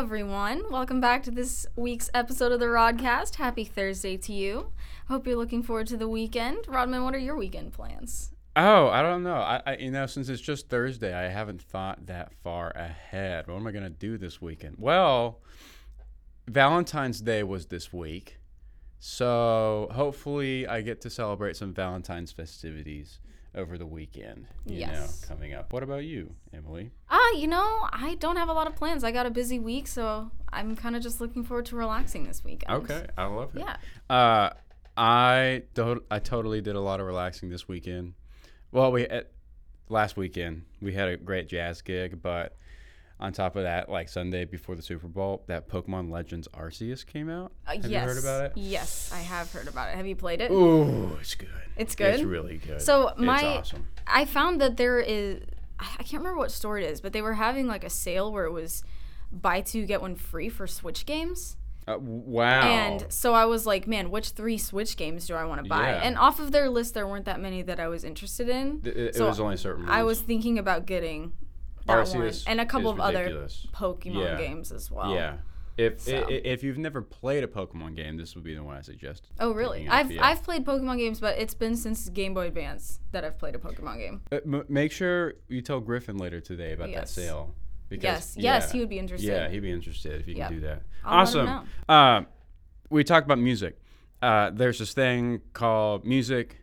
everyone. Welcome back to this week's episode of the Rodcast. Happy Thursday to you. Hope you're looking forward to the weekend. Rodman, what are your weekend plans? Oh, I don't know. I, I you know, since it's just Thursday, I haven't thought that far ahead. What am I gonna do this weekend? Well, Valentine's Day was this week, so hopefully I get to celebrate some Valentine's festivities over the weekend. You Yes. know, coming up. What about you, Emily? Ah, you know, I don't have a lot of plans. I got a busy week, so I'm kind of just looking forward to relaxing this weekend. Okay, I love it. Yeah. Uh, I to- I totally did a lot of relaxing this weekend. Well, we at, last weekend we had a great jazz gig, but on top of that, like Sunday before the Super Bowl, that Pokemon Legends Arceus came out. Uh, Have yes. you heard about it? Yes, I have heard about it. Have you played it? Ooh, it's good. It's good? It's really good. So my it's awesome. I found that there is I can't remember what store it is, but they were having like a sale where it was buy two get one free for Switch games. Uh, wow. And so I was like, man, which three Switch games do I want to buy? Yeah. And off of their list, there weren't that many that I was interested in. It, it so was only certain. I was thinking about getting that one and a couple of other. Pokemon Yeah. games as well. Yeah. If So. i- if you've never played a Pokemon game, this would be the one I suggest. Oh really? picking up, I've yeah. I've played Pokemon games, but it's been since Game Boy Advance that I've played a Pokemon game. Uh, m- make sure you tell Griffin later today about that Yes. sale. Yes, yes, yeah, he would be interested. Yeah, he'd be interested if you Yep. can do that. I'll let him awesome. Uh, we talked about music. Uh, there's this thing called music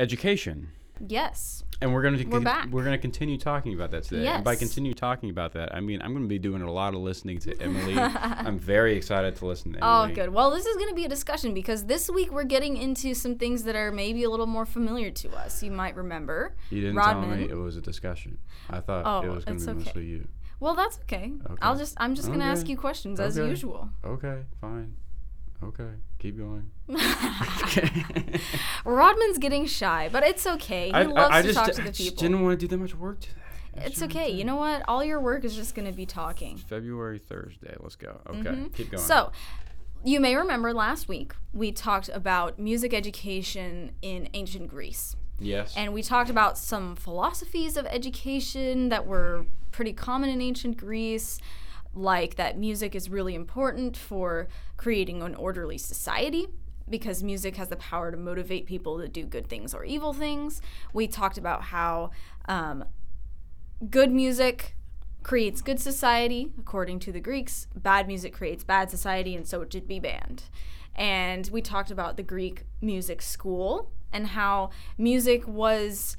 education, Yes. and we're gonna We're back. we're gonna continue talking about that today. Yes. And by continue talking about that, I mean I'm gonna be doing a lot of listening to Emily. I'm very excited to listen to Oh, good. Well, this is going to be a discussion because this week we're getting into some things that are maybe a little more familiar to us. You might remember. You didn't Rodman. tell me it was a discussion. I thought Oh, it was gonna it's be okay. mostly you. Well, that's okay. okay. I'll just I'm just going to ask you questions as usual. Okay, fine. Okay, keep going. Rodman's getting shy, but it's okay. He I, loves I, I to just, talk to I the just people. didn't want to do that much work today. I It's okay. You know what? All your work is just going to be talking. February Thursday. Let's go. Okay, keep going. Mm-hmm. So, you may remember last week we talked about music education in ancient Greece. yes. And we talked about some philosophies of education that were pretty common in ancient Greece, like that music is really important for creating an orderly society because music has the power to motivate people to do good things or evil things. We talked about how um, good music creates good society, according to the Greeks. Bad music creates bad society, and so it should be banned. And we talked about the Greek music school and how music was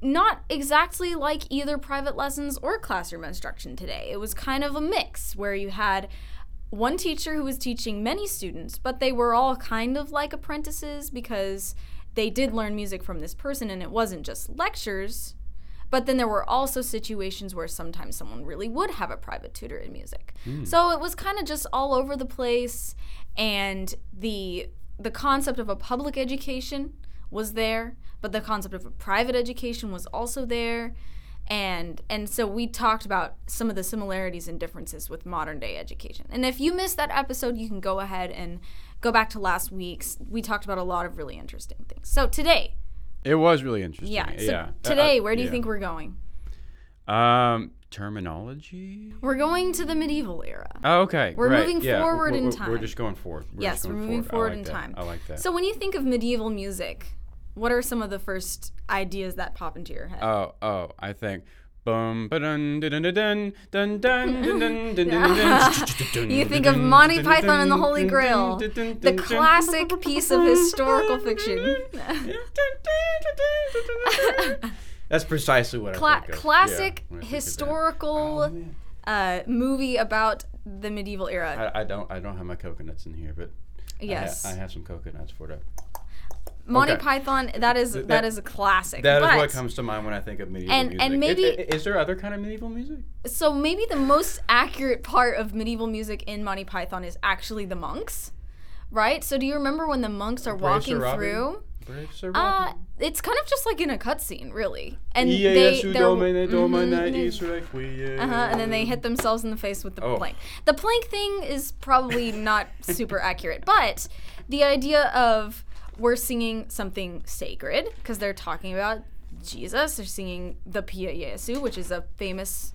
not exactly like either private lessons or classroom instruction today. It was kind of a mix where you had one teacher who was teaching many students, but they were all kind of like apprentices because they did learn music from this person and it wasn't just lectures. But then there were also situations where sometimes someone really would have a private tutor in music. Hmm. So it was kind of just all over the place and the the concept of a public education was there, but the concept of a private education was also there. And and so we talked about some of the similarities and differences with modern day education. And if you missed that episode, you can go ahead and go back to last week's. We talked about a lot of really interesting things. So today, it was really interesting. yeah. So yeah. Uh, today, uh, where do you yeah. think we're going? Um, terminology. We're going to the medieval era. Oh, okay. We're great. moving yeah, forward we're, in we're- time. We're just going forward. We're yes, just we're moving forward, I like in that. time. I like that. So when you think of medieval music, what are some of the first ideas that pop into your head? Oh, oh, I think. Bum, ba-dun, dun, dun, dun, dun, dun, dun, dun, dun, dun, dun, You think of Monty Python and the Holy Grail, dun, dun, the dun, dun. classic piece of historical fiction. That's precisely what Cla- I think of. classic Yeah, when think historical Oh, uh, movie about the medieval era. I, I don't I don't have my coconuts in here, but I ha- yes, I, have some coconuts for that. Monty okay. Python. That is Th- that that- is a classic. That is but, what comes to mind when I think of medieval And- music. and maybe- I- is there other kind of medieval music? So maybe the most accurate part of medieval music in Monty Python is actually the monks, right? So do you remember when the monks are Brave walking through? Brave Sir Uh, it's kind of just like in a cutscene, really. And Yeah, they, yes, you they're, domine, domine, Mhm. uh-huh, and then they hit themselves in the face with the Oh. plank. The plank thing is probably not super accurate, but the idea of we're singing something sacred because they're talking about Jesus. They're singing the Pie Jesu, which is a famous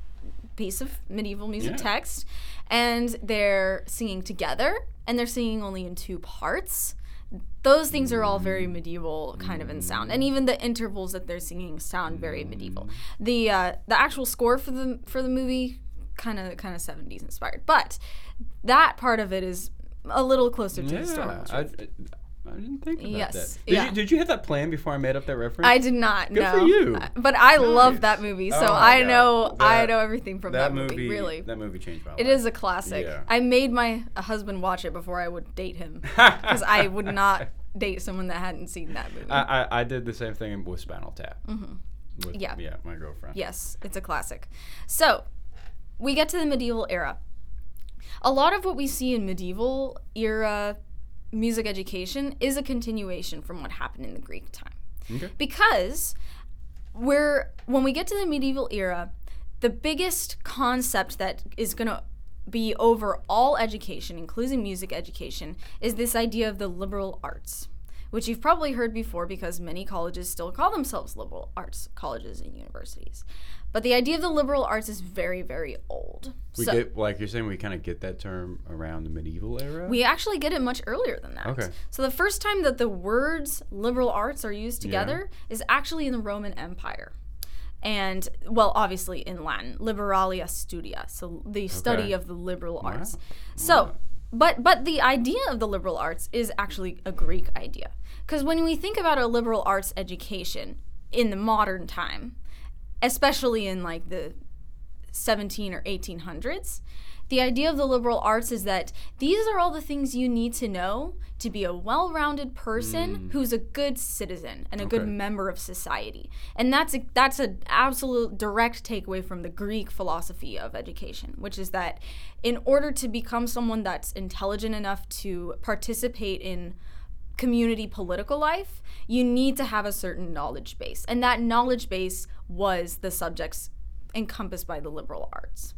piece of medieval music Yeah. text, and they're singing together, and they're singing only in two parts. Those things are all very medieval kind of in sound, and even the intervals that they're singing sound very medieval. The uh, the actual score for the for the movie kind of kind of 70s inspired, but that part of it is a little closer to Yeah, historical I, truth. I didn't think about Yes, that. Did, yeah. you, did you have that plan before I made up that reference? I did not Good know. for you. But I love that movie, so Oh I God. know I know everything from that, that movie, Really, that movie changed my life. it is a classic. Yeah. I made my husband watch it before I would date him because I would not date someone that hadn't seen that movie. I, I, I did the same thing with Spinal Tap. Mm-hmm. With, Yeah. Yeah, my girlfriend. Yes, it's a classic. So, we get to the medieval era. A lot of what we see in medieval era music education is a continuation from what happened in the Greek time. Okay. Because we're when we get to the medieval era, the biggest concept that is going to be over all education, including music education, is this idea of the liberal arts, which you've probably heard before because many colleges still call themselves liberal arts colleges and universities. But the idea of the liberal arts is very, very old. We so get like you're saying we kind of get that term around the medieval era. we actually get it much earlier than that. Okay. So the first time that the words liberal arts are used together is actually in the Roman Empire. And well, obviously in Latin, liberalia studia, so the study Okay. of the liberal arts. Wow. So, but but the idea of the liberal arts is actually a Greek idea. Because when we think about a liberal arts education in the modern time, especially in like the 17 or 1800s. The idea of the liberal arts is that these are all the things you need to know to be a well rounded person mm. who's a good citizen and a good member of society. And that's a, that's an absolute direct takeaway from the Greek philosophy of education, which is that in order to become someone that's intelligent enough to participate in community political life, you need to have a certain knowledge base. And that knowledge base was the subjects encompassed by the liberal arts.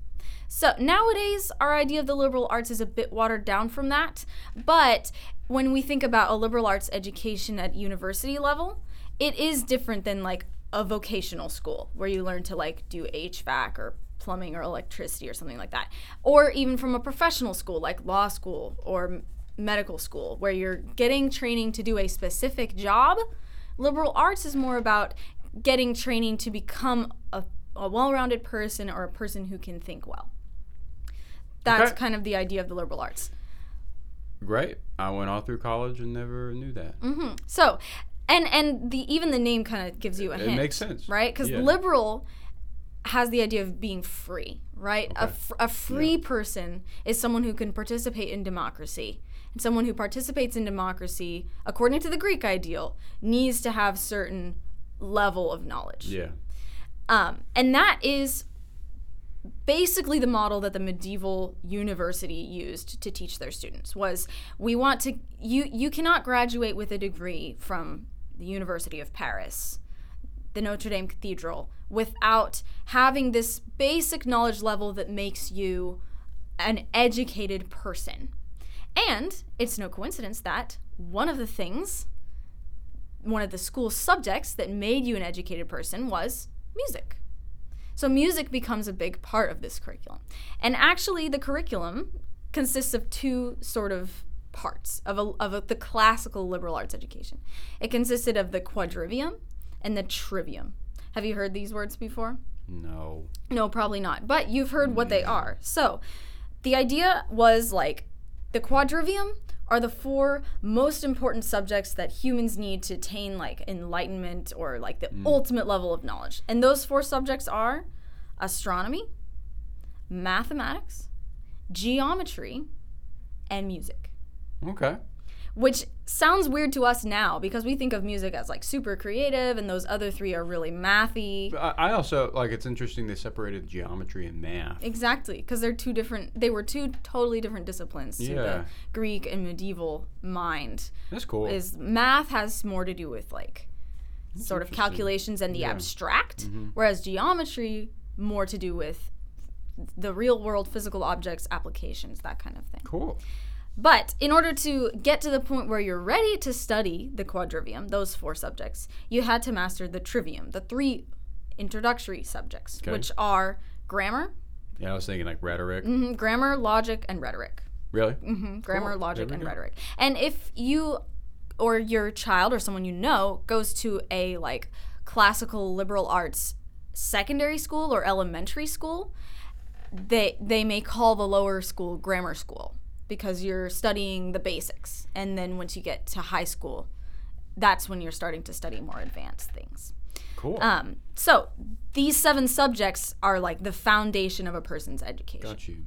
So nowadays, our idea of the liberal arts is a bit watered down from that. But when we think about a liberal arts education at university level, it is different than like a vocational school where you learn to like do HVAC or plumbing or electricity or something like that. Or even from a professional school like law school or medical school where you're getting training to do a specific job. Liberal arts is more about getting training to become a, a well rounded person or a person who can think well. That's Okay. kind of the idea of the liberal arts. Great. I went all through college and never knew that. Mm-hmm. So, and and the even the name kind of gives you a It hint. makes sense. right? Because Yeah. liberal has the idea of being free, right? A, fr- a free person is someone who can participate in democracy. Someone who participates in democracy, according to the Greek ideal, needs to have certain level of knowledge. Yeah. Um, and that is basically the model that the medieval university used to teach their students was we want to you you cannot graduate with a degree from the University of Paris the Notre Dame Cathedral without having this basic knowledge level that makes you an educated person. And it's no coincidence that one of the things, one of the school subjects that made you an educated person was music. So music becomes a big part of this curriculum. And actually, the curriculum consists of two sort of parts of, a, of a, the classical liberal arts education. It consisted of the quadrivium and the trivium. Have you heard these words before? No. No, probably not. But you've heard what they mm. are. So, the idea was like the quadrivium are the four most important subjects that humans need to attain like enlightenment or like the mm. ultimate level of knowledge. And those four subjects are astronomy, mathematics, geometry, and music. Okay. Which sounds weird to us now because we think of music as like super creative and those other three are really mathy. I I also like it's interesting they separated geometry and math. Exactly, because they're two different. They were two totally different disciplines to Yeah. the Greek and medieval mind. That's cool. Is math has more to do with like sort of calculations and the Yeah. abstract, Mhm. whereas geometry more to do with the real world physical objects applications that kind of thing. cool. But in order to get to the point where you're ready to study the quadrivium, those four subjects, you had to master the trivium, the three introductory subjects, Okay. which are grammar, Yeah, I was thinking like rhetoric. hmm grammar, logic, and rhetoric. Really? hmm Grammar, Cool. logic, and go. rhetoric. And if you or your child or someone you know goes to a like classical liberal arts secondary school or elementary school, they they may call the lower school grammar school because you're studying the basics. And then once you get to high school, that's when you're starting to study more advanced things. Cool. Um, so these seven subjects are like the foundation of a person's education. Got you.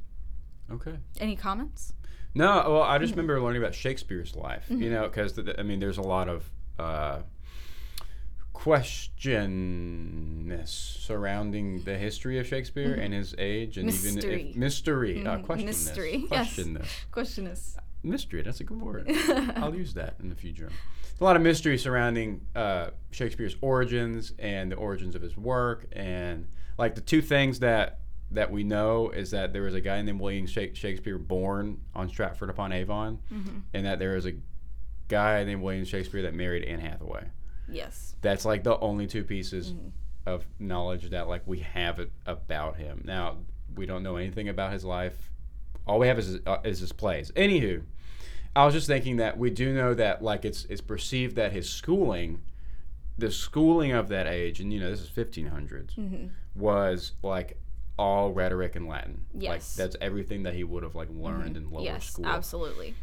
Okay. Any comments? No, well, I Mm-hmm. just remember learning about Shakespeare's life. You know, because I mean, there's a lot of uh, questionness surrounding the history of Shakespeare and his age, and even Mm-hmm. Mystery. if mystery, uh, Mhm. questionness, Mystery, yes. questionness, Question is. mystery. That's a good word. I'll use that in the future. A lot of mystery surrounding uh, Shakespeare's origins and the origins of his work, and like the two things that that we know is that there was a guy named William Shakespeare born on Stratford upon Avon, Mm-hmm. and that there was a guy named William Shakespeare that married Anne Hathaway. Yes. That's like the only two pieces Mm-hmm. of knowledge that like we have it about him. Now we don't know anything about his life. All we have is his, uh, is his plays. Anywho, I was just thinking that we do know that like it's it's perceived that his schooling, the schooling of that age, and you know this is 1500s, Mm-hmm. was like all rhetoric and Latin. Like Yes. that's everything that he would have like learned in lower yes. school, Absolutely.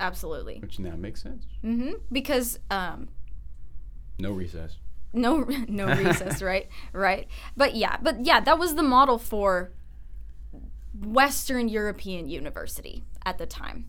Absolutely. which now makes sense. Mm-hmm. Because um, No recess. no no recess, right? Right. But yeah, but yeah, that was the model for Western European university at the time.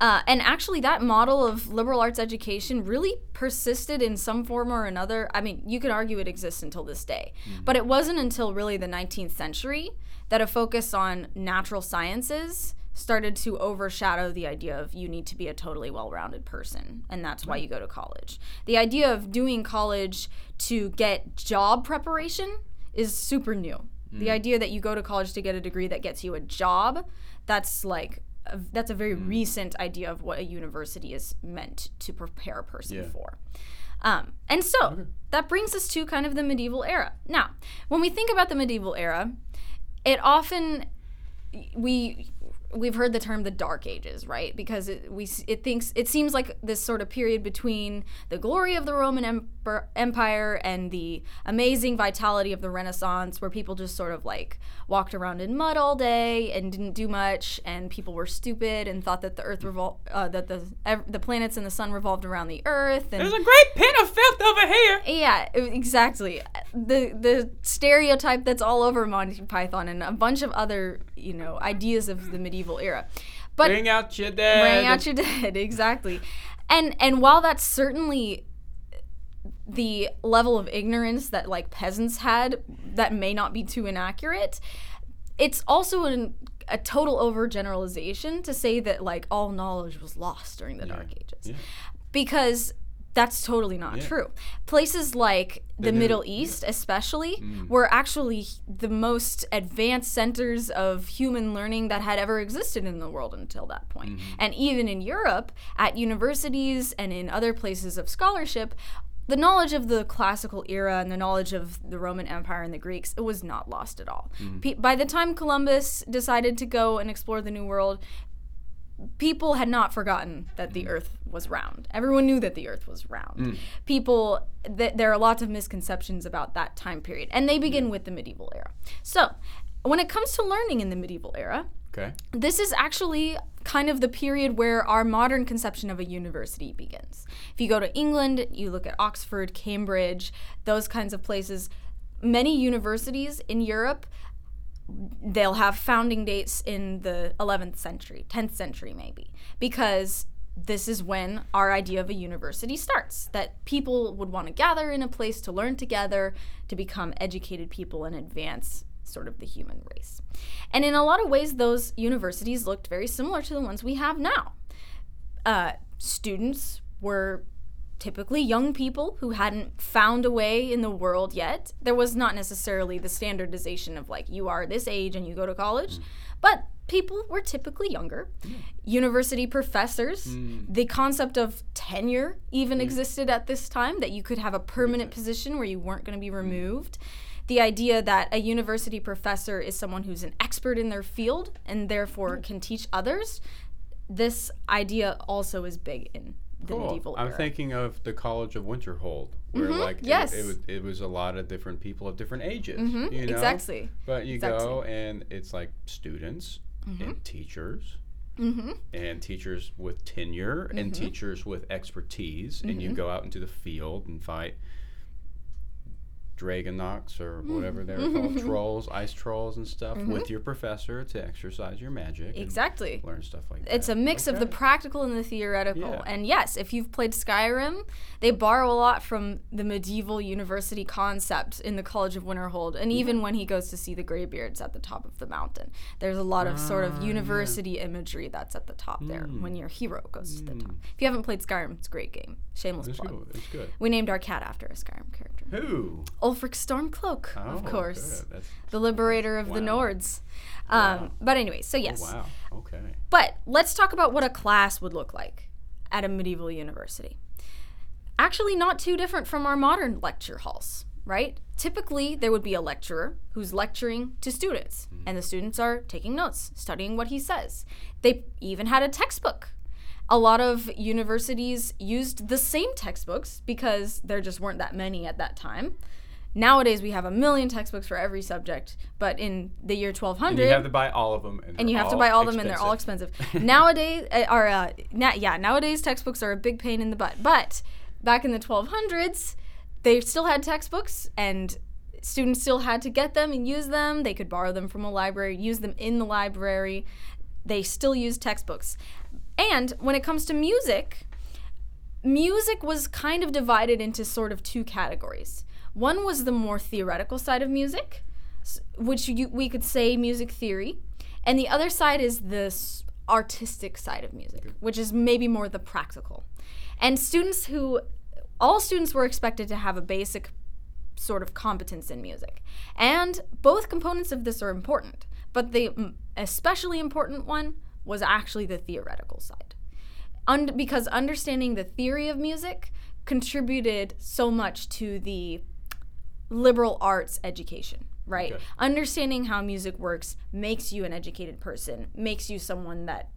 Uh, and actually, that model of liberal arts education really persisted in some form or another. I mean, you could argue it exists until this day, but it wasn't until really the 19th century that a focus on natural sciences started to overshadow the idea of you need to be a totally well rounded person, and that's why you go to college. The idea of doing college to get job preparation is super new. The idea that you go to college to get a degree that gets you a job, that's like a, that's a very recent idea of what a university is meant to prepare a person Yeah. for. Um, and so that brings us to kind of the medieval era. Now, when we think about the medieval era, it often we we've heard the term the dark ages right because it, we it thinks it seems like this sort of period between the glory of the roman Emper- empire and the amazing vitality of the renaissance where people just sort of like walked around in mud all day and didn't do much and people were stupid and thought that the earth revol- uh, that the ev- the planets and the sun revolved around the earth and there's a great pit of filth over here. yeah, exactly. The the stereotype that's all over Monty Python and a bunch of other, you know, ideas of the medieval era. But Bring out your dead. bring out your dead, exactly. And and while that's certainly the level of ignorance that like peasants had that may not be too inaccurate, it's also an, a total overgeneralization to say that like all knowledge was lost during the dark ages Yeah. because that's totally not Yeah. true. Places like the Middle East, especially, Mm. were actually the most advanced centers of human learning that had ever existed in the world until that point. Mm-hmm. And even in Europe, at universities and in other places of scholarship, the knowledge of the classical era and the knowledge of the Roman Empire and the Greeks, it was not lost at all. Mm-hmm. Pe- by the time Columbus decided to go and explore the New World, people had not forgotten that the earth was round. Everyone knew that the earth was round. Hmm. People, th- there are lots of misconceptions about that time period, and they begin with the medieval era. So, when it comes to learning in the medieval era, Okay. this is actually kind of the period where our modern conception of a university begins. If you go to England, you look at Oxford, Cambridge, those kinds of places, many universities in Europe they'll have founding dates in the 11th century, 10th century maybe, because this is when our idea of a university starts that people would want to gather in a place to learn together, to become educated people and advance sort of the human race. And in a lot of ways, those universities looked very similar to the ones we have now. Uh, students were typically young people who hadn't found a way in the world yet. There was not necessarily the standardization of like, you are this age and you go to college, mm. but people were typically younger. University professors, mm. the concept of tenure even mm. existed at this time, that you could have a permanent position where you weren't going to be removed. the idea that a university professor is someone who's an expert in their field and therefore can teach others. This idea also is big in the Cool. medieval I'm era. thinking of the College of Winterhold, where like it- Mm-hmm. yes. it, was, it was a lot of different people of different ages. You know? Mm-hmm. Exactly. But you Exactly. go and it's like students and teachers. Mm-hmm. And teachers with tenure and teachers with expertise, and Mm-hmm. you go out into the field and fight Dragonox or Mm-hmm. whatever they're called, trolls, ice trolls, and stuff with your professor to exercise your magic. and Exactly. learn stuff like that. It's a mix of the practical and the theoretical. Yeah. And yes, if you've played Skyrim, they borrow a lot from the medieval university concept in the College of Winterhold. And even when he goes to see the Greybeards at the top of the mountain, there's a lot of sort Ah, of university imagery that's at the top there Hmm. when your hero goes to the top. If you haven't played Skyrim, it's a great game. Shameless It's plug. good. It's good. We named our cat after a Skyrim character. Who? Ulfric Stormcloak, Oh, of course. The liberator of the Nords. Um, But anyway, so yes. oh, wow. Okay. But let's talk about what a class would look like at a medieval university. Actually, not too different from our modern lecture halls, right? Typically, there would be a lecturer who's lecturing to students, and the students are taking notes, studying what he says. They even had a textbook. A lot of universities used the same textbooks because there just weren't that many at that time. Nowadays, we have a million textbooks for every subject, but in the year 1200, And you have to buy all of them. And, and you have to buy all of them and they're all expensive. nowadays uh, are uh, na- yeah, nowadays textbooks are a big pain in the butt. But back in the 1200s, they still had textbooks and students still had to get them and use them. They could borrow them from a library, use them in the library. They still used textbooks. And when it comes to music, music was kind of divided into sort of two categories. One was the more theoretical side of music, which you, we could say music theory, and the other side is this artistic side of music, which is maybe more the practical. And students who, all students were expected to have a basic sort of competence in music. And both components of this are important, but the especially important one was actually the theoretical side. Und- because understanding the theory of music contributed so much to the liberal arts education, right? Okay. Understanding how music works makes you an educated person, makes you someone that,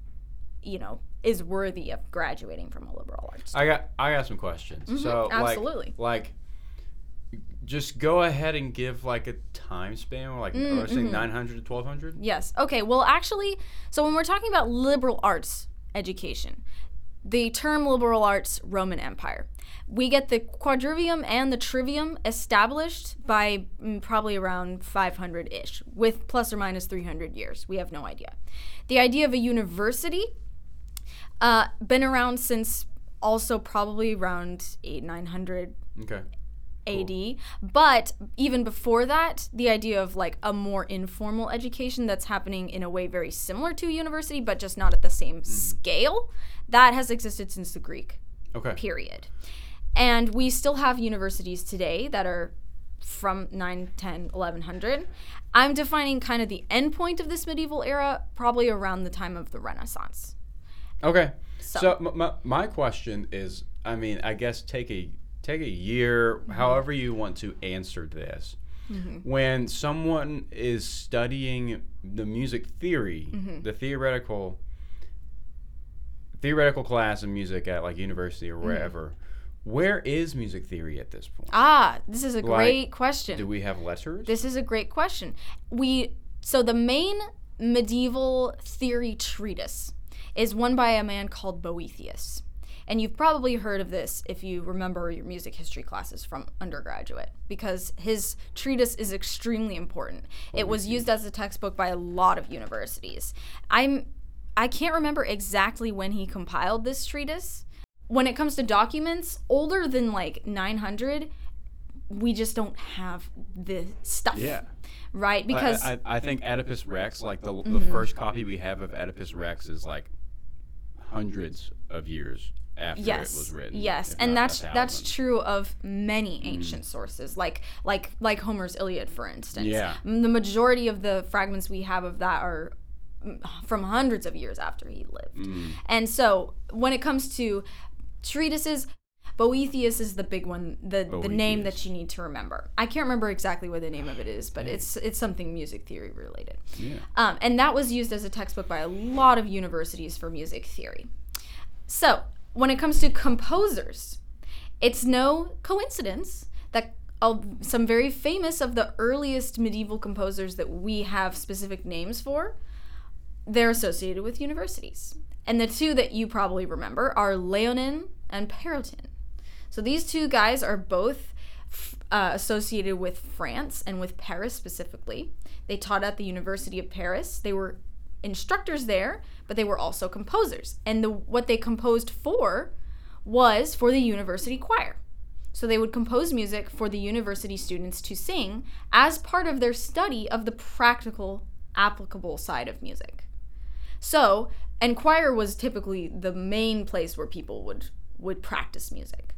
you know, is worthy of graduating from a liberal arts. I got I got some questions. so Mm-hmm. absolutely. like like just go ahead and give like a time span, like Mm, let's say mm-hmm. 900 to 1200. Yes. Okay. Well, actually, so when we're talking about liberal arts education, the term liberal arts Roman Empire, we get the quadrivium and the trivium established by mm, probably around 500 ish, with plus or minus 300 years. We have no idea. The idea of a university, uh, been around since also probably around 8 900 Okay. AD. But even before that, the idea of like a more informal education that's happening in a way very similar to a university, but just not at the same mm-hmm. scale, that has existed since the Greek Okay. period. And we still have universities today that are from 9, 10, 1100. I'm defining kind of the end point of this medieval era probably around the time of the Renaissance. Okay. So- So, m- my, my question is, I mean, I guess take a take a year, Mm-hmm. however you want to answer this. When someone is studying the music theory, Mm-hmm. the theoretical theoretical class of music at like university Mm-hmm. or wherever, where is music theory at this point? Ah, this is a great question. Do we have letters? This is a great question. We so the main medieval theory treatise is one by a man called Boethius. And you've probably heard of this if you remember your music history classes from undergraduate because his treatise is extremely important. It was used as a textbook by a lot of universities. I'm I can't remember exactly when he compiled this treatise. When it comes to documents older than like 900, we just don't have the stuff. Yeah. Right? Because I, I, I think Oedipus Rex, like the, the Mm-hmm. first copy we have of Oedipus Rex, is like hundreds of years after yes it was written. yes and that's that's true of many ancient sources like like like homer's iliad for instance Yeah. Mm, the majority of the fragments we have of that are mm, from hundreds of years after he lived Mm. and so when it comes to treatises Boethius is the big one, the the name that you need to remember. I can't remember exactly what the name of it is, but it's it's something music theory related. Yeah. Um, and that was used as a textbook by a lot of universities for music theory. So, when it comes to composers, it's no coincidence that uh, some very famous of the earliest medieval composers that we have specific names for, they're associated with universities. And the two that you probably remember are Leonin and Perotin. So these two guys are both uh, associated with France and with Paris specifically. They taught at the University of Paris. They were instructors there, but they were also composers. And the what they composed for was for the university choir. So they would compose music for the university students to sing as part of their study of the practical, applicable side of music. So, and choir was typically the main place where people would would practice music.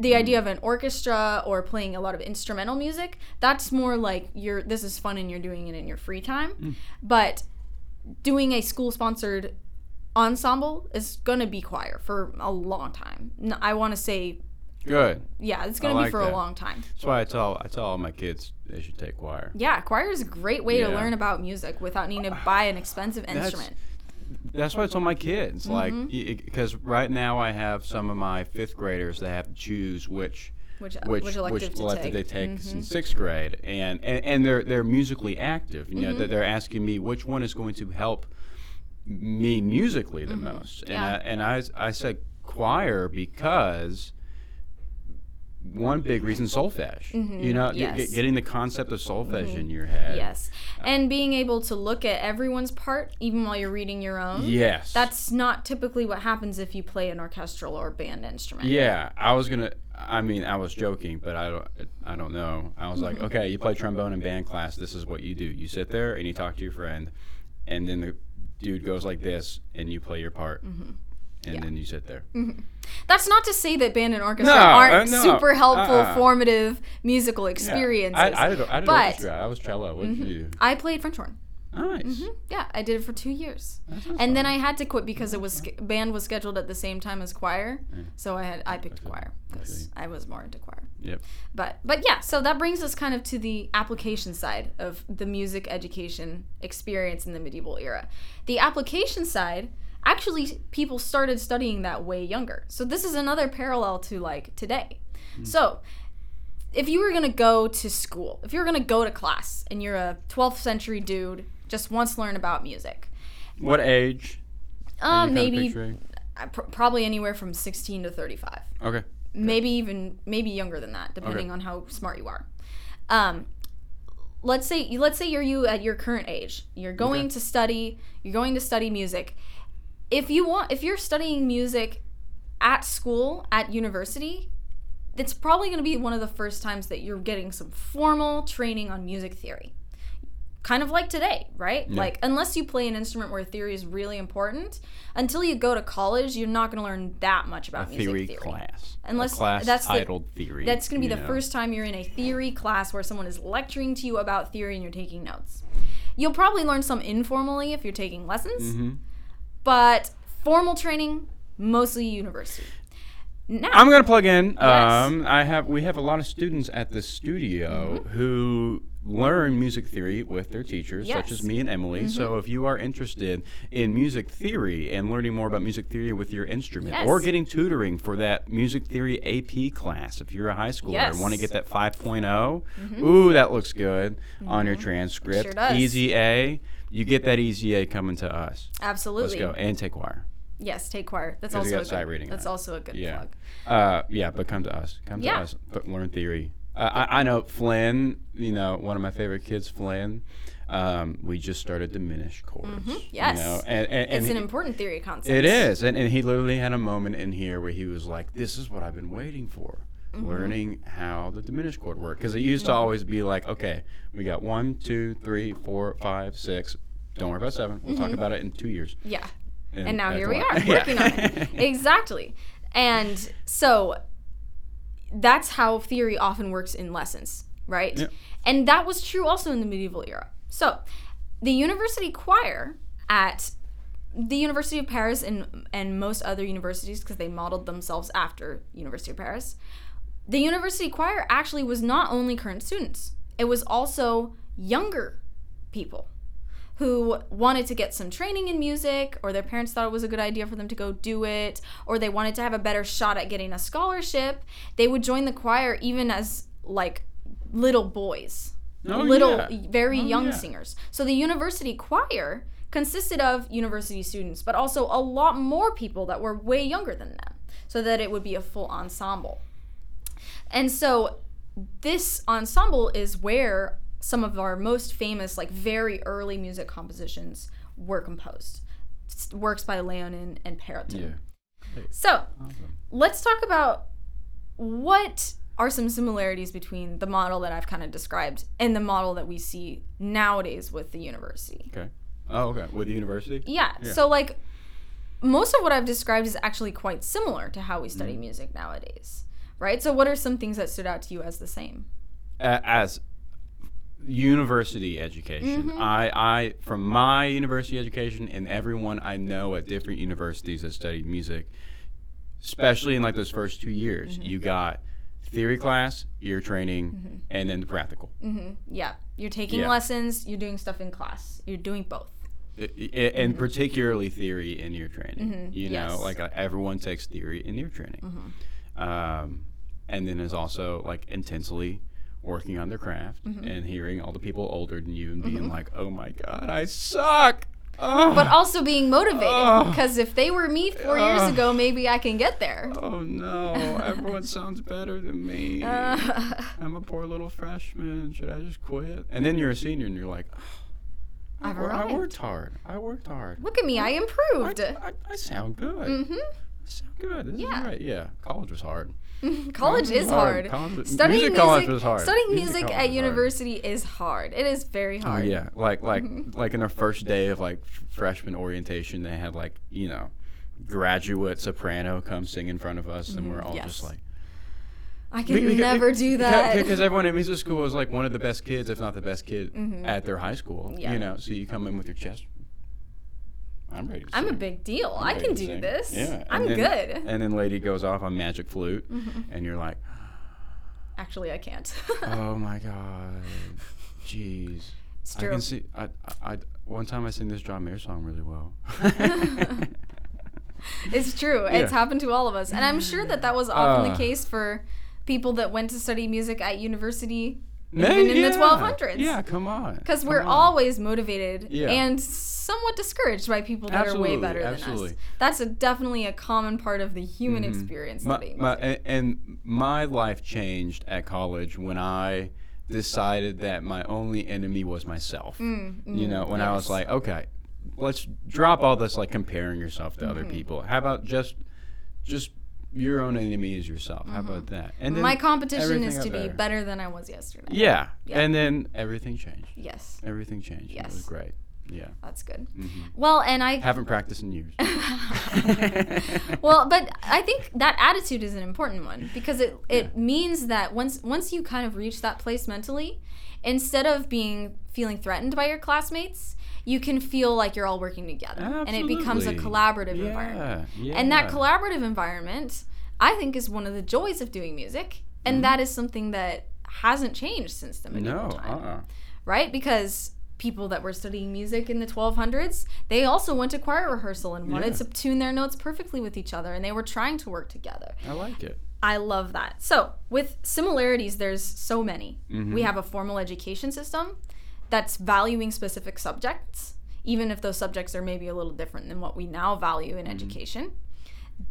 The idea of an orchestra or playing a lot of instrumental music, that's more like you're this is fun and you're doing it in your free time. Mm. But doing a school sponsored ensemble is going to be choir for a long time. I want to say Good. yeah, it's going to be like for that. a long time. That's why I tell I tell all my kids they should take choir. Yeah, choir is a great way to learn about music without needing to buy an expensive instrument. That's why I told my kids, like, Mm-hmm. because right now I have some of my fifth graders that have to choose which Which, which which elective to elective take. they take Mhm. in sixth grade, and, and and they're they're musically active. You know, Mm-hmm. that they're asking me which one is going to help me musically the most, and Mm-hmm. Yeah. I, and I I said choir because. One big reason solfege. You know, get- Mm-hmm. Getting the concept of solfege in your head. Yes. And being able to look at everyone's part even while you're reading your own. Yes. That's not typically what happens if you play an orchestral or band instrument. Yeah, I was gonna. I mean, I was joking, but I don't. I don't know. I was like, okay, you play trombone in band class. This is what you do. You sit there and you talk to your friend, and then the dude goes like this, and you play your part, Mm-hmm. and then you sit there. That's not to say that band and orchestra No, aren't uh, no, super helpful, uh-uh. formative musical Yeah. experiences. I, I, did, I did but- orchestra. I was cello. What did you do? I played French horn. Nice. Mm-hmm. Yeah, I did it for two years, and then. I had to quit because it was sch- band was scheduled at the same time as choir. So I had I picked choir because I was more into choir. Yep. But but yeah, so that brings us kind of to the application side of the music education experience in the medieval era. The application side, actually people started studying that way younger. So this is another parallel to like today. So if you were going to go to school, if you were going to go to class and you're a 12th century dude just wants to learn about music, What age? kinda maybe pr- probably anywhere from 16 to 35 Okay. maybe even maybe younger than that depending Okay. on how smart you are um let's say let's say you're you at your current age you're going Okay. to study you're going to study music if you want if you're studying music at school at university it's probably going to be one of the first times that you're getting some formal training on music theory kind of like today, right? Like unless you play an instrument where theory is really important, until you go to college, you're not going to learn that much about music Theory, theory. class. Unless a class that's the- titled theory. That's going to be the know. first time you're in a theory class where someone is lecturing to you about theory and you're taking notes. You'll probably learn some informally if you're taking lessons, Mhm. but formal training mostly university. Now, I'm gonna plug in. Yes. Um, I have we have a lot of students at the studio Mm-hmm. who learn music theory with their teachers, such Yes. Mm-hmm. as me and Emily. So if you are interested in music theory and learning more about music theory with your instrument, or getting tutoring for that music theory AP class, if you're a high schooler and want to get that 5.0, ooh, that looks good on your transcript. Mm-hmm. Sure. Easy A. You get that easy A coming to us. absolutely. Let's go and take choir. Yes, take choir. That's also a good, reading That's on also a good Yeah. plug. Uh, yeah, but come to us. Come Yeah. to us. But learn theory. Uh, I, I know Flynn. You know, one of my favorite kids, Flynn. Um, we just started diminished chords. Mm-hmm. Yes. know, and, and, and It's an he- important theory concept. it is, and, and he literally had a moment in here where he was like, "This is what I've been waiting for." Mm-hmm. Learning how the diminished chord work because it used to always be like, okay, we got one, two, three, four, five, six. Don't worry about seven. We'll talk about it in two years. Yeah. And now here we are working on it. Exactly. And so that's how theory often works in lessons, right? And that was true also in the medieval era. So the university choir at the University of Paris and and most other universities because they modeled themselves after University of Paris. The university choir actually was not only current students. It was also younger people who wanted to get some training in music or their parents thought it was a good idea for them to go do it or they wanted to have a better shot at getting a scholarship. They would join the choir even as like little boys. Oh, little yeah. very Oh, young yeah. singers. So the university choir consisted of university students, but also a lot more people that were way younger than them, so that it would be a full ensemble. And so this ensemble is where some of our most famous, like very early music compositions were composed. S- Works by Leonin and Perotin. Yeah. So Awesome. let's talk about what are some similarities between the model that I've kind of described and the model that we see nowadays with the university. Okay. Oh, okay. With the university? Yeah, Yeah. so like most of what I've described is actually quite similar to how we study Mm-hmm. music nowadays, right? So what are some things that stood out to you as the same? A- As university education, Mm-hmm. I, I, from my university education and everyone I know at different universities that studied music, especially in like those first two years, Mm-hmm. you got theory class, ear training, and then the practical. Mm-hmm. Yeah, you're taking Yeah. lessons, you're doing stuff in class, you're doing both. And particularly theory in ear training. You know, Mm-hmm. Yes. like uh, everyone takes theory in ear training, Mm-hmm. um, and then is also like intensely working on their craft Mm-hmm. and hearing all the people older than you and being like, "Oh my god, I suck." Oh, But also being motivated because if they were me four years ago, maybe I can get there. oh no, everyone sounds better than me. Uh, I'm a poor little freshman. Should I just quit? And then you're a senior and you're like, I've "I, I worked hard. I worked hard. Look at me, I I, improved. I, I sound good. hmm I sound good. This Yeah. is right. Yeah. College was hard. College is hard. hard. Studying music music, hard. studying Music music at university is hard. It is very hard. Oh yeah, like like Mm-hmm. like in our first day of like freshman orientation, they had like you know, graduate soprano come sing in front of us, and we're all Mm-hmm. yes. just like. I can never do that. Because everyone at music school is like one of the best kids, if not the best kid at their high school. Mm-hmm. Yeah. You know, so you come in with your chest. I'm ready. To I'm a big deal. I'm I can do sing. this. Yeah. I'm and then- good. Mm-hmm. And then lady goes off on magic flute, and you're like, Actually, I can't. oh my god, jeez. it's I can see. I, I, one time I sing this John Mayer song really well. It's true. It's happened to all of us. And I'm sure that that was often Uh. the case for people that went to study music at university Even in the 1200s. Yeah, come on. Because we're on. always motivated Yeah. and somewhat discouraged by people that are way Absolutely, better than absolutely. us. That's a, definitely a common part of the human Mhm. experience My, my, and, and my life changed at college when I decided that my only enemy was myself. Mm, you mm, know, when I was like, okay, let's drop all this like comparing yourself to Mm-hmm. other people. How about just just your own enemy is yourself? How about that? And Mm-hmm. My competition is to be better. than I was yesterday. Yeah. Yeah. And then everything changed. Yes, Everything changed. It was Yes. great. Yeah. that's good. hmm Well, and I Haven't practiced in years. well, but I think that attitude is an important one because it it means that once once you kind of reach that place mentally, instead of being feeling threatened by your classmates, you can feel like you're all working together, and it becomes a collaborative yeah. environment. Yeah. And that collaborative environment, I think, is one of the joys of doing music, and that is something that hasn't changed since the medieval Mm-hmm. No. time Uh. uh right? Because people that were studying music in the 1200s, they also went to choir rehearsal and wanted Yeah. to tune their notes perfectly with each other, and they were trying to work together. I like it. I love that. So, with similarities, there's so many. Mhm. We have a formal education system that's valuing specific subjects, even if those subjects are maybe a little different than what we now value Mm-hmm. in education.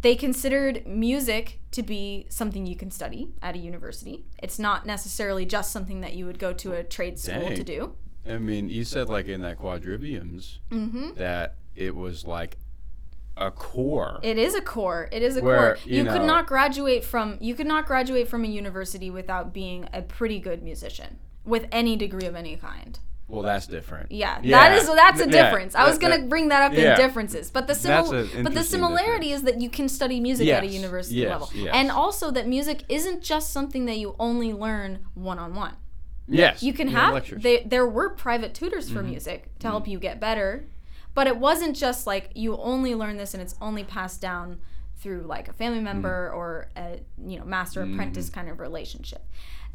They considered music to be something you can study at a university. It's not necessarily just something that you would go to a trade school to do. I mean, you said like in that quadriviums Mm-hmm. that it was like a core. It is a core. It is a Where, core. you You, could know- not graduate from you could not graduate from a university without being a pretty good musician with any degree of any kind. Well, that's different. Yeah, Yeah. that is that's a Th- yeah, difference. I was gonna that- bring that up yeah. in differences, but the That's simil- an but the interesting similarity is that you can study music at a university yes, level, yes. and also that music isn't just something that you only learn one on one. Yes. You can yeah, have lectures. they, there were private tutors for Mhm. music to help you get better, But it wasn't just like you only learn this and it's only passed down through like a family mm. member or a you know master mm-hmm. apprentice kind of relationship.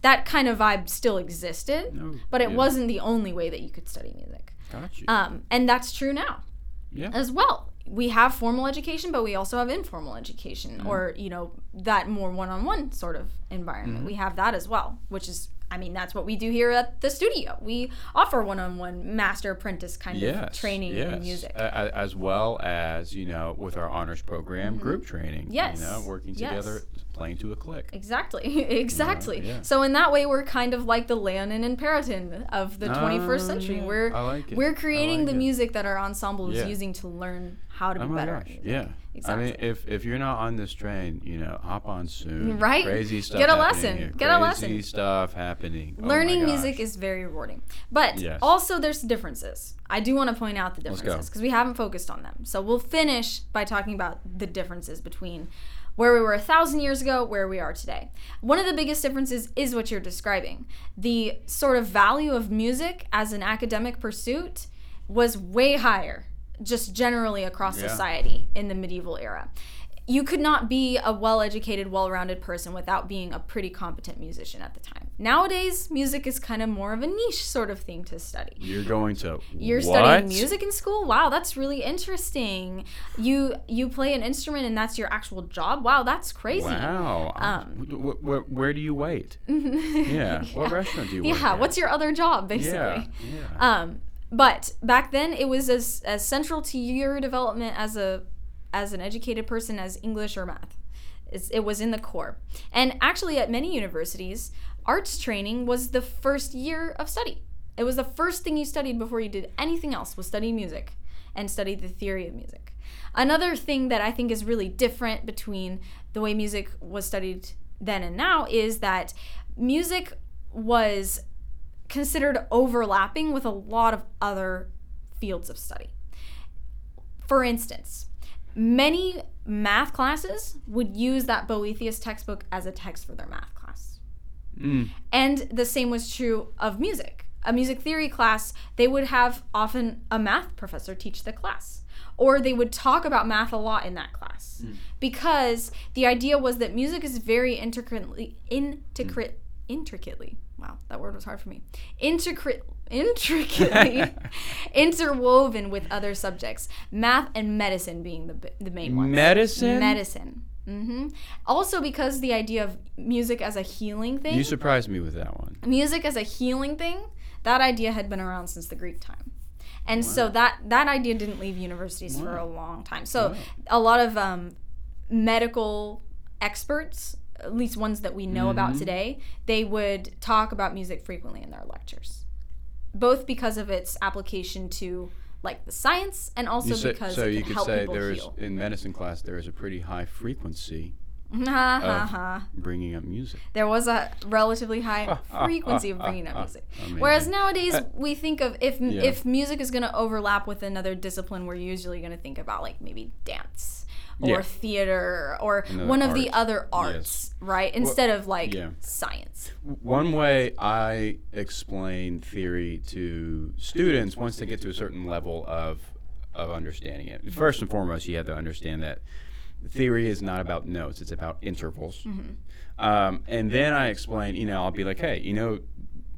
That kind of vibe still existed, No, but it yeah. wasn't the only way that you could study music. Got you. Um, and that's true now yeah. as well. We have formal education, but we also have informal education, mm. or you know that more one-on-one sort of environment. Mm-hmm. We have that as well, which is, I mean, that's what we do here at the studio. We offer one-on-one master apprentice kind of training yes. in music. As well as you know with our honors program group training. Yes, you know, working yes. together, playing to a click. Exactly, exactly. yeah. So in that way, we're kind of like the Leonin and Perotin of the 21st Ah, century. We're I like it. we're creating like the it. music that our ensemble is Yeah. using to learn how to be Oh my better. gosh, at music. yeah. Exactly. I mean, if if you're not on this train, you know, hop on soon. Right? Crazy stuff. Get a lesson. here. Get a lesson. Crazy stuff happening. Oh learning gosh. music is very rewarding but Yes. also there's differences i do want to point out the differences because we haven't focused on them so we'll finish by talking about the differences between where we were a thousand years ago where we are today one of the biggest differences is what you're describing the sort of value of music as an academic pursuit was way higher just generally across Yeah. society in the medieval era you could not be a well-educated well-rounded person without being a pretty competent musician at the time nowadays music is kind of more of a niche sort of thing to study You're going to. you're what? studying music in school wow that's really interesting you you play an instrument and that's your actual job wow that's crazy Wow. Um, wh- wh- wh- where do you wait? yeah. What restaurant do you work yeah what's your other job basically Yeah. yeah. Um, but back then, it was as as central to your development as a as an educated person as English or math. It's, it was in the core. And actually, at many universities, arts training was the first year of study. It was the first thing you studied before you did anything else was study music and study the theory of music. Another thing that I think is really different between the way music was studied then and now is that music was considered overlapping with a lot of other fields of study. For instance, many math classes would use that Boethius textbook as a text for their math class. Mm. And the same was true of music. A music theory class, they would have often a math professor teach the class. Or they would talk about math a lot in that class. Because the idea was that music is very intricately intricate intricately. Wow, that word was hard for me. Intricate intricately interwoven with other subjects, math and medicine being the the main ones. Medicine? Medicine. hmm Also, because the idea of music as a healing thing, You surprised me with that one. music as a healing thing, that idea had been around since the Greek time. And so that that idea didn't leave universities for a long time. So Wow. a lot of um, medical experts, at least ones that we know Mm-hmm. about today, they would talk about music frequently in their lectures, both because of its application to like the science and also say- because so you could say there's heal. in medicine class there is a pretty high frequency of bringing up music. There was a relatively high frequency of bringing up music. Amazing. Whereas nowadays Uh, we think of if yeah. if music is going to overlap with another discipline, we're usually going to think about like maybe dance or Yeah. theater or Another one of the other arts, right? Instead of like yeah. science. One way I explain theory to students once they get to a certain level of of understanding it. First and foremost, you have to understand that theory is not about notes; it's about intervals. Um, and then I explain, you know, I'll be like, hey, you know,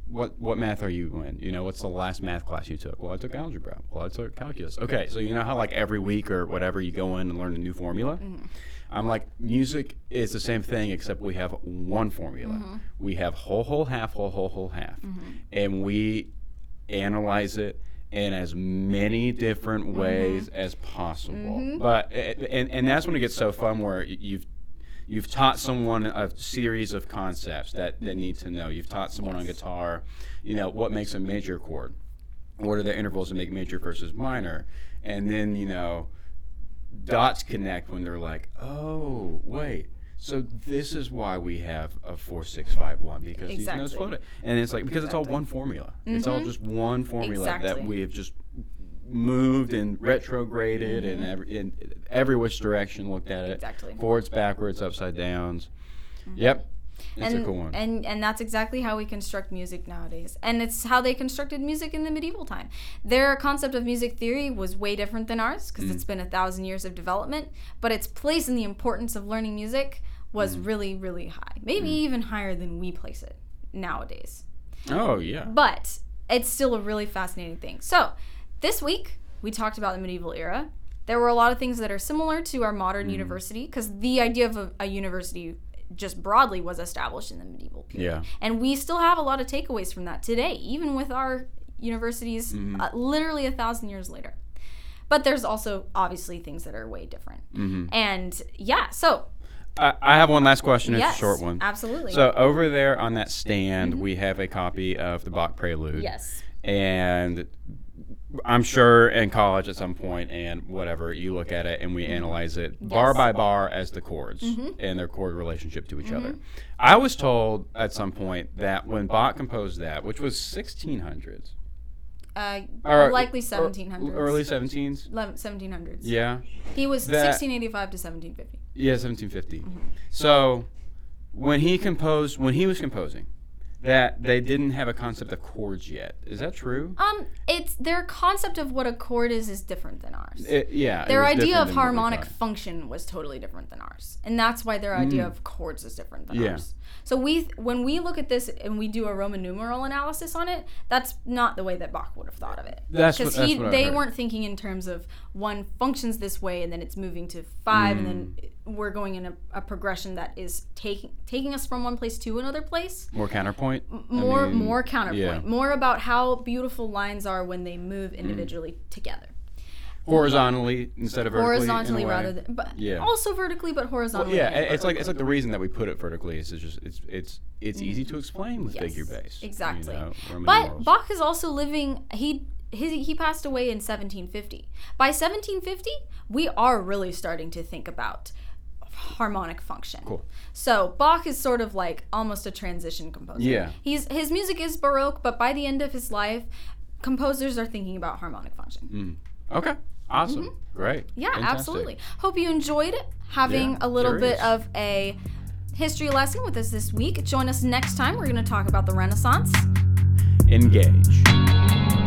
what what math are you in? You know, what's the last math class you took? Well, I took algebra. Well, I took calculus. Okay, so you know how like every week or whatever you go in and learn a new formula. Mm-hmm. I'm like, music is the same thing except we have one formula. Mm-hmm. We have whole, whole, half, whole, whole, whole, half, mm-hmm. and we analyze it in as many different ways as possible. But and and that's when it gets so fun where you've you've taught someone a series of concepts that they need to know. You've taught someone on guitar, you know, what makes a major chord. What are the intervals that make major versus minor? And then, you know, dots connect when they're like, oh, wait. So this is why we have a four six five one because these notes Exactly. float it, and it's like because it's all one formula. It's all mm-hmm. just one formula that we have just moved and retrograded and every, in every which direction looked at it. Exactly. Forwards, backwards, upside downs. Yep. It's and, a cool one. And and that's exactly how we construct music nowadays. And it's how they constructed music in the medieval time. Their concept of music theory was way different than ours because Mm. it's been a thousand years of development. But its place in the importance of learning music was Mm. really, really high. Maybe even higher than we place it nowadays. oh yeah. But it's still a really fascinating thing. So this week we talked about the medieval era. There were a lot of things that are similar to our modern Mm. university because the idea of a, a university just broadly was established in the medieval period. Yeah. And we still have a lot of takeaways from that today, even with our universities Mm-hmm. uh, literally a thousand years later. But there's also obviously things that are way different. Mm-hmm. And yeah, so I, I have one last question. It's yes, a short one. absolutely. So over there on that stand, we have a copy of the Bach Prelude. yes, And I'm sure in college at some point and whatever, you look at it and we mm-hmm. analyze it bar by bar as the chords mm-hmm. and their chord relationship to each mm-hmm. other. I was told at some point that when Bach composed that, which was 1600s, uh, or likely or 1700s. early 17s. 1700s. Yeah. He was That- 1685 to 1750. Yeah, 1750. So when he composed, when he was composing, that they didn't have a concept of chords yet. Is that true? Um, it's their concept of what a chord is is different than ours. It- yeah. their was idea of than what we harmonic function was totally different than ours, and that's why their idea of chords is different than Mm. Yeah. ours. So we, when we look at this and we do a Roman numeral analysis on it, that's not the way that Bach would have thought of it. That's what- because he, what I they heard. weren't thinking in terms of one functions this way and then it's moving to five and then Mm. We're going in a, a progression that is taking taking us from one place to another place More counterpoint. I more mean, more counterpoint yeah. more about how beautiful lines are when they move Mm. individually together horizontally instead of vertically. horizontally rather than but Yeah. also vertically but horizontally Yeah, and it- it's like it's like the reason that we put it vertically is it's just it's it's it's easy to explain with Yes, figure bass. you exactly. know, but. Bach is also living he his, he passed away in 1750 by 1750 we are really starting to think about harmonic function Cool. so Bach is sort of like almost a transition composer Yeah. he's his music is baroque but by the end of his life composers are thinking about harmonic function Okay. Awesome. Great. Mm-hmm. Yeah, Fantastic. absolutely. Hope you enjoyed having Yeah, a little bit of a history lesson with us this week. Join us next time. We're going to talk about the Renaissance. Engage.